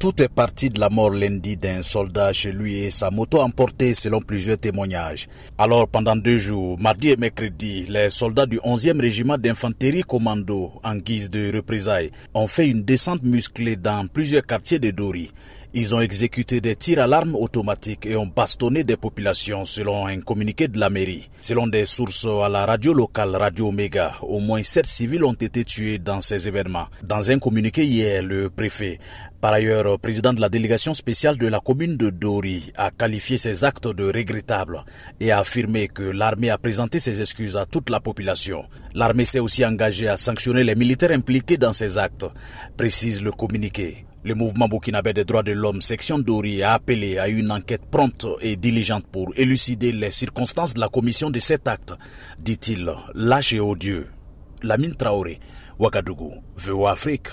Tout est parti de la mort lundi d'un soldat chez lui et sa moto emportée selon plusieurs témoignages. Alors pendant deux jours, mardi et mercredi, les soldats du 11e régiment d'infanterie commando, en guise de représailles, ont fait une descente musclée dans plusieurs quartiers de Dori. Ils ont exécuté des tirs à l'arme automatique et ont bastonné des populations selon un communiqué de la mairie. Selon des sources à la radio locale Radio Omega, au moins sept civils ont été tués dans ces événements. Dans un communiqué hier, le préfet, par ailleurs président de la délégation spéciale de la commune de Dori, a qualifié ces actes de regrettables et a affirmé que l'armée a présenté ses excuses à toute la population. L'armée s'est aussi engagée à sanctionner les militaires impliqués dans ces actes, précise le communiqué. Le mouvement burkinabé des droits de l'homme, section Dori, a appelé à une enquête prompte et diligente pour élucider les circonstances de la commission de cet acte, dit-il, lâche et odieux. Lamine Traoré, Ouagadougou, VOA Afrique.